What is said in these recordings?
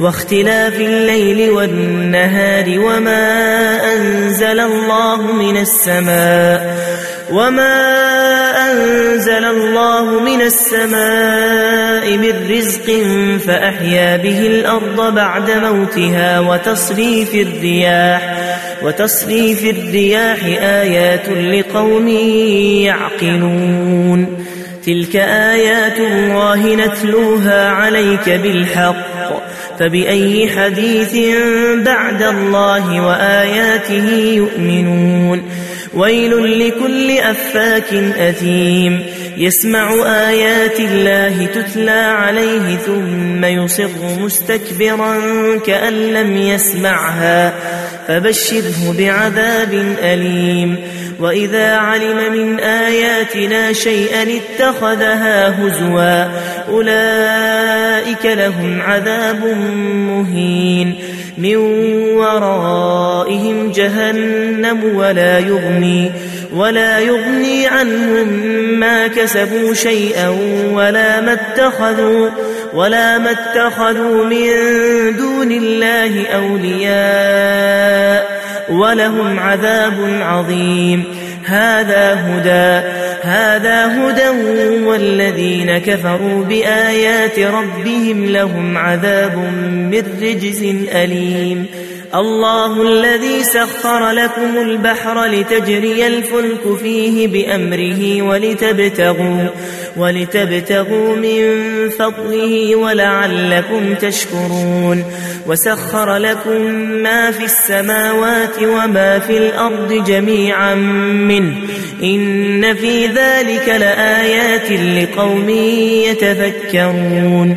واختلاف الليل والنهار وما أنزل الله من السماء وما أنزل الله من السماء من رزق فأحيا به الأرض بعد موتها وتصريف الرياح وتصريف الرياح آيات لقوم يعقلون تلك آيات الله نتلوها عليك بالحق فبأي حديث بعد الله وآياته يؤمنون؟ ويل لكل أفاك أثيم. يسمع آيات الله تتلى عليه ثم يصر مستكبرا كأن لم يسمعها. فبشره بعذاب أليم وإذا علم من آياتنا شيئا اتخذها هزوا أولئك لهم عذاب مهين من ورائهم جهنم ولا يغني ولا يغني عنهم ما كسبوا شيئا ولا ما اتخذوا ولا ما اتخذوا من دون الله أولياء ولهم عذاب عظيم. هذا هدى هذا هدى والذين كفروا بآيات ربهم لهم عذاب من رجز أليم. الله الذي سخر لكم البحر لتجري الفلك فيه بأمره ولتبتغوا ولتبتغوا من فضله ولعلكم تشكرون وسخر لكم ما في السماوات وما في الأرض جميعا منه إن في ذلك لآيات لقوم يتفكرون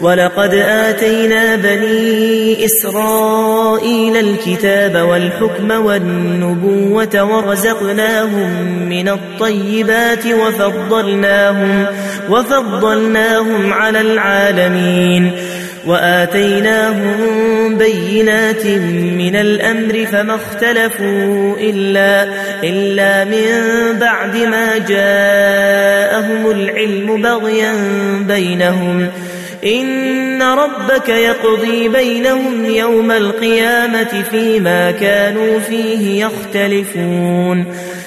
ولقد آتينا بني إسرائيل الكتاب والحكم والنبوة ورزقناهم من الطيبات وفضلناهم وفضلناهم على العالمين. وآتيناهم بينات من الأمر فما اختلفوا إلا, إلا من بعد ما جاءهم العلم بغيا بينهم. إن ربك يقضي بينهم يوم القيامة فيما كانوا فيه يختلفون.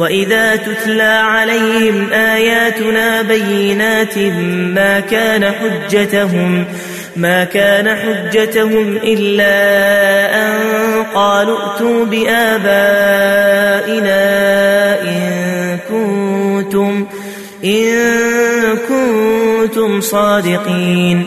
وإذا تتلى عليهم آياتنا بينات ما كان حجتهم ما كان حجتهم إلا أن قالوا ائتوا بآبائنا إن كنتم إن كنتم صادقين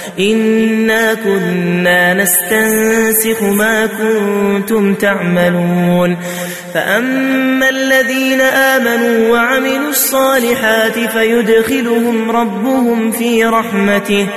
إنا كنا نستنسخ ما كنتم تعملون فأما الذين آمنوا وعملوا الصالحات فيدخلهم ربهم في رحمته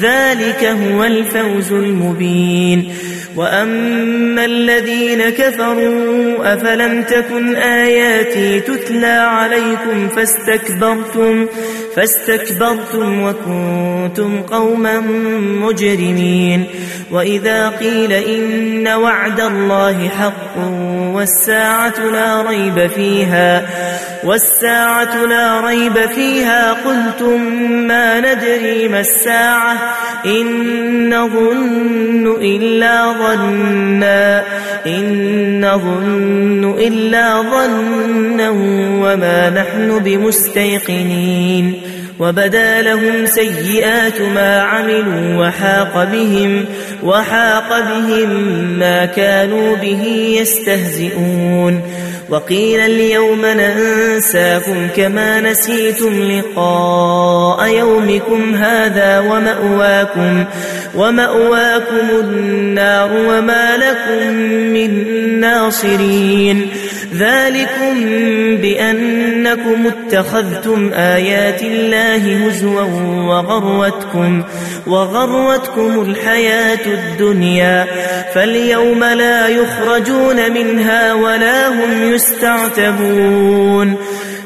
ذلك هو الفوز المبين وأما الذين كفروا أفلم تكن آياتي تتلى عليكم فاستكبرتم فاستكبرتم وكنتم قوما مجرمين وإذا قيل إن وعد الله حق والساعة لا ريب فيها والساعة لا ريب فيها. قلتم ما ندري ما الساعة إن نظن إلا ظنا إن نظن إلا ظنا وما نحن بمستيقنين. وبدا لهم سيئات ما عملوا وحاق بهم وحاق بهم ما كانوا به يستهزئون. وقيل اليوم ننساكم كما نسيتم لقاء يومكم هذا ومأواكم ومأواكم النار وما لكم من ناصرين. ذلكم بأنكم اتخذتم آيات الله هزوا وغروتكم وغروتكم الحياة الدنيا فاليوم لا يخرجون منها ولا هم يستعتبون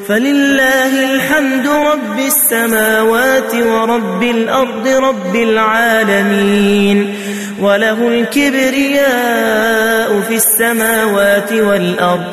فلله الحمد رب السماوات ورب الأرض رب العالمين وله الكبرياء في السماوات والأرض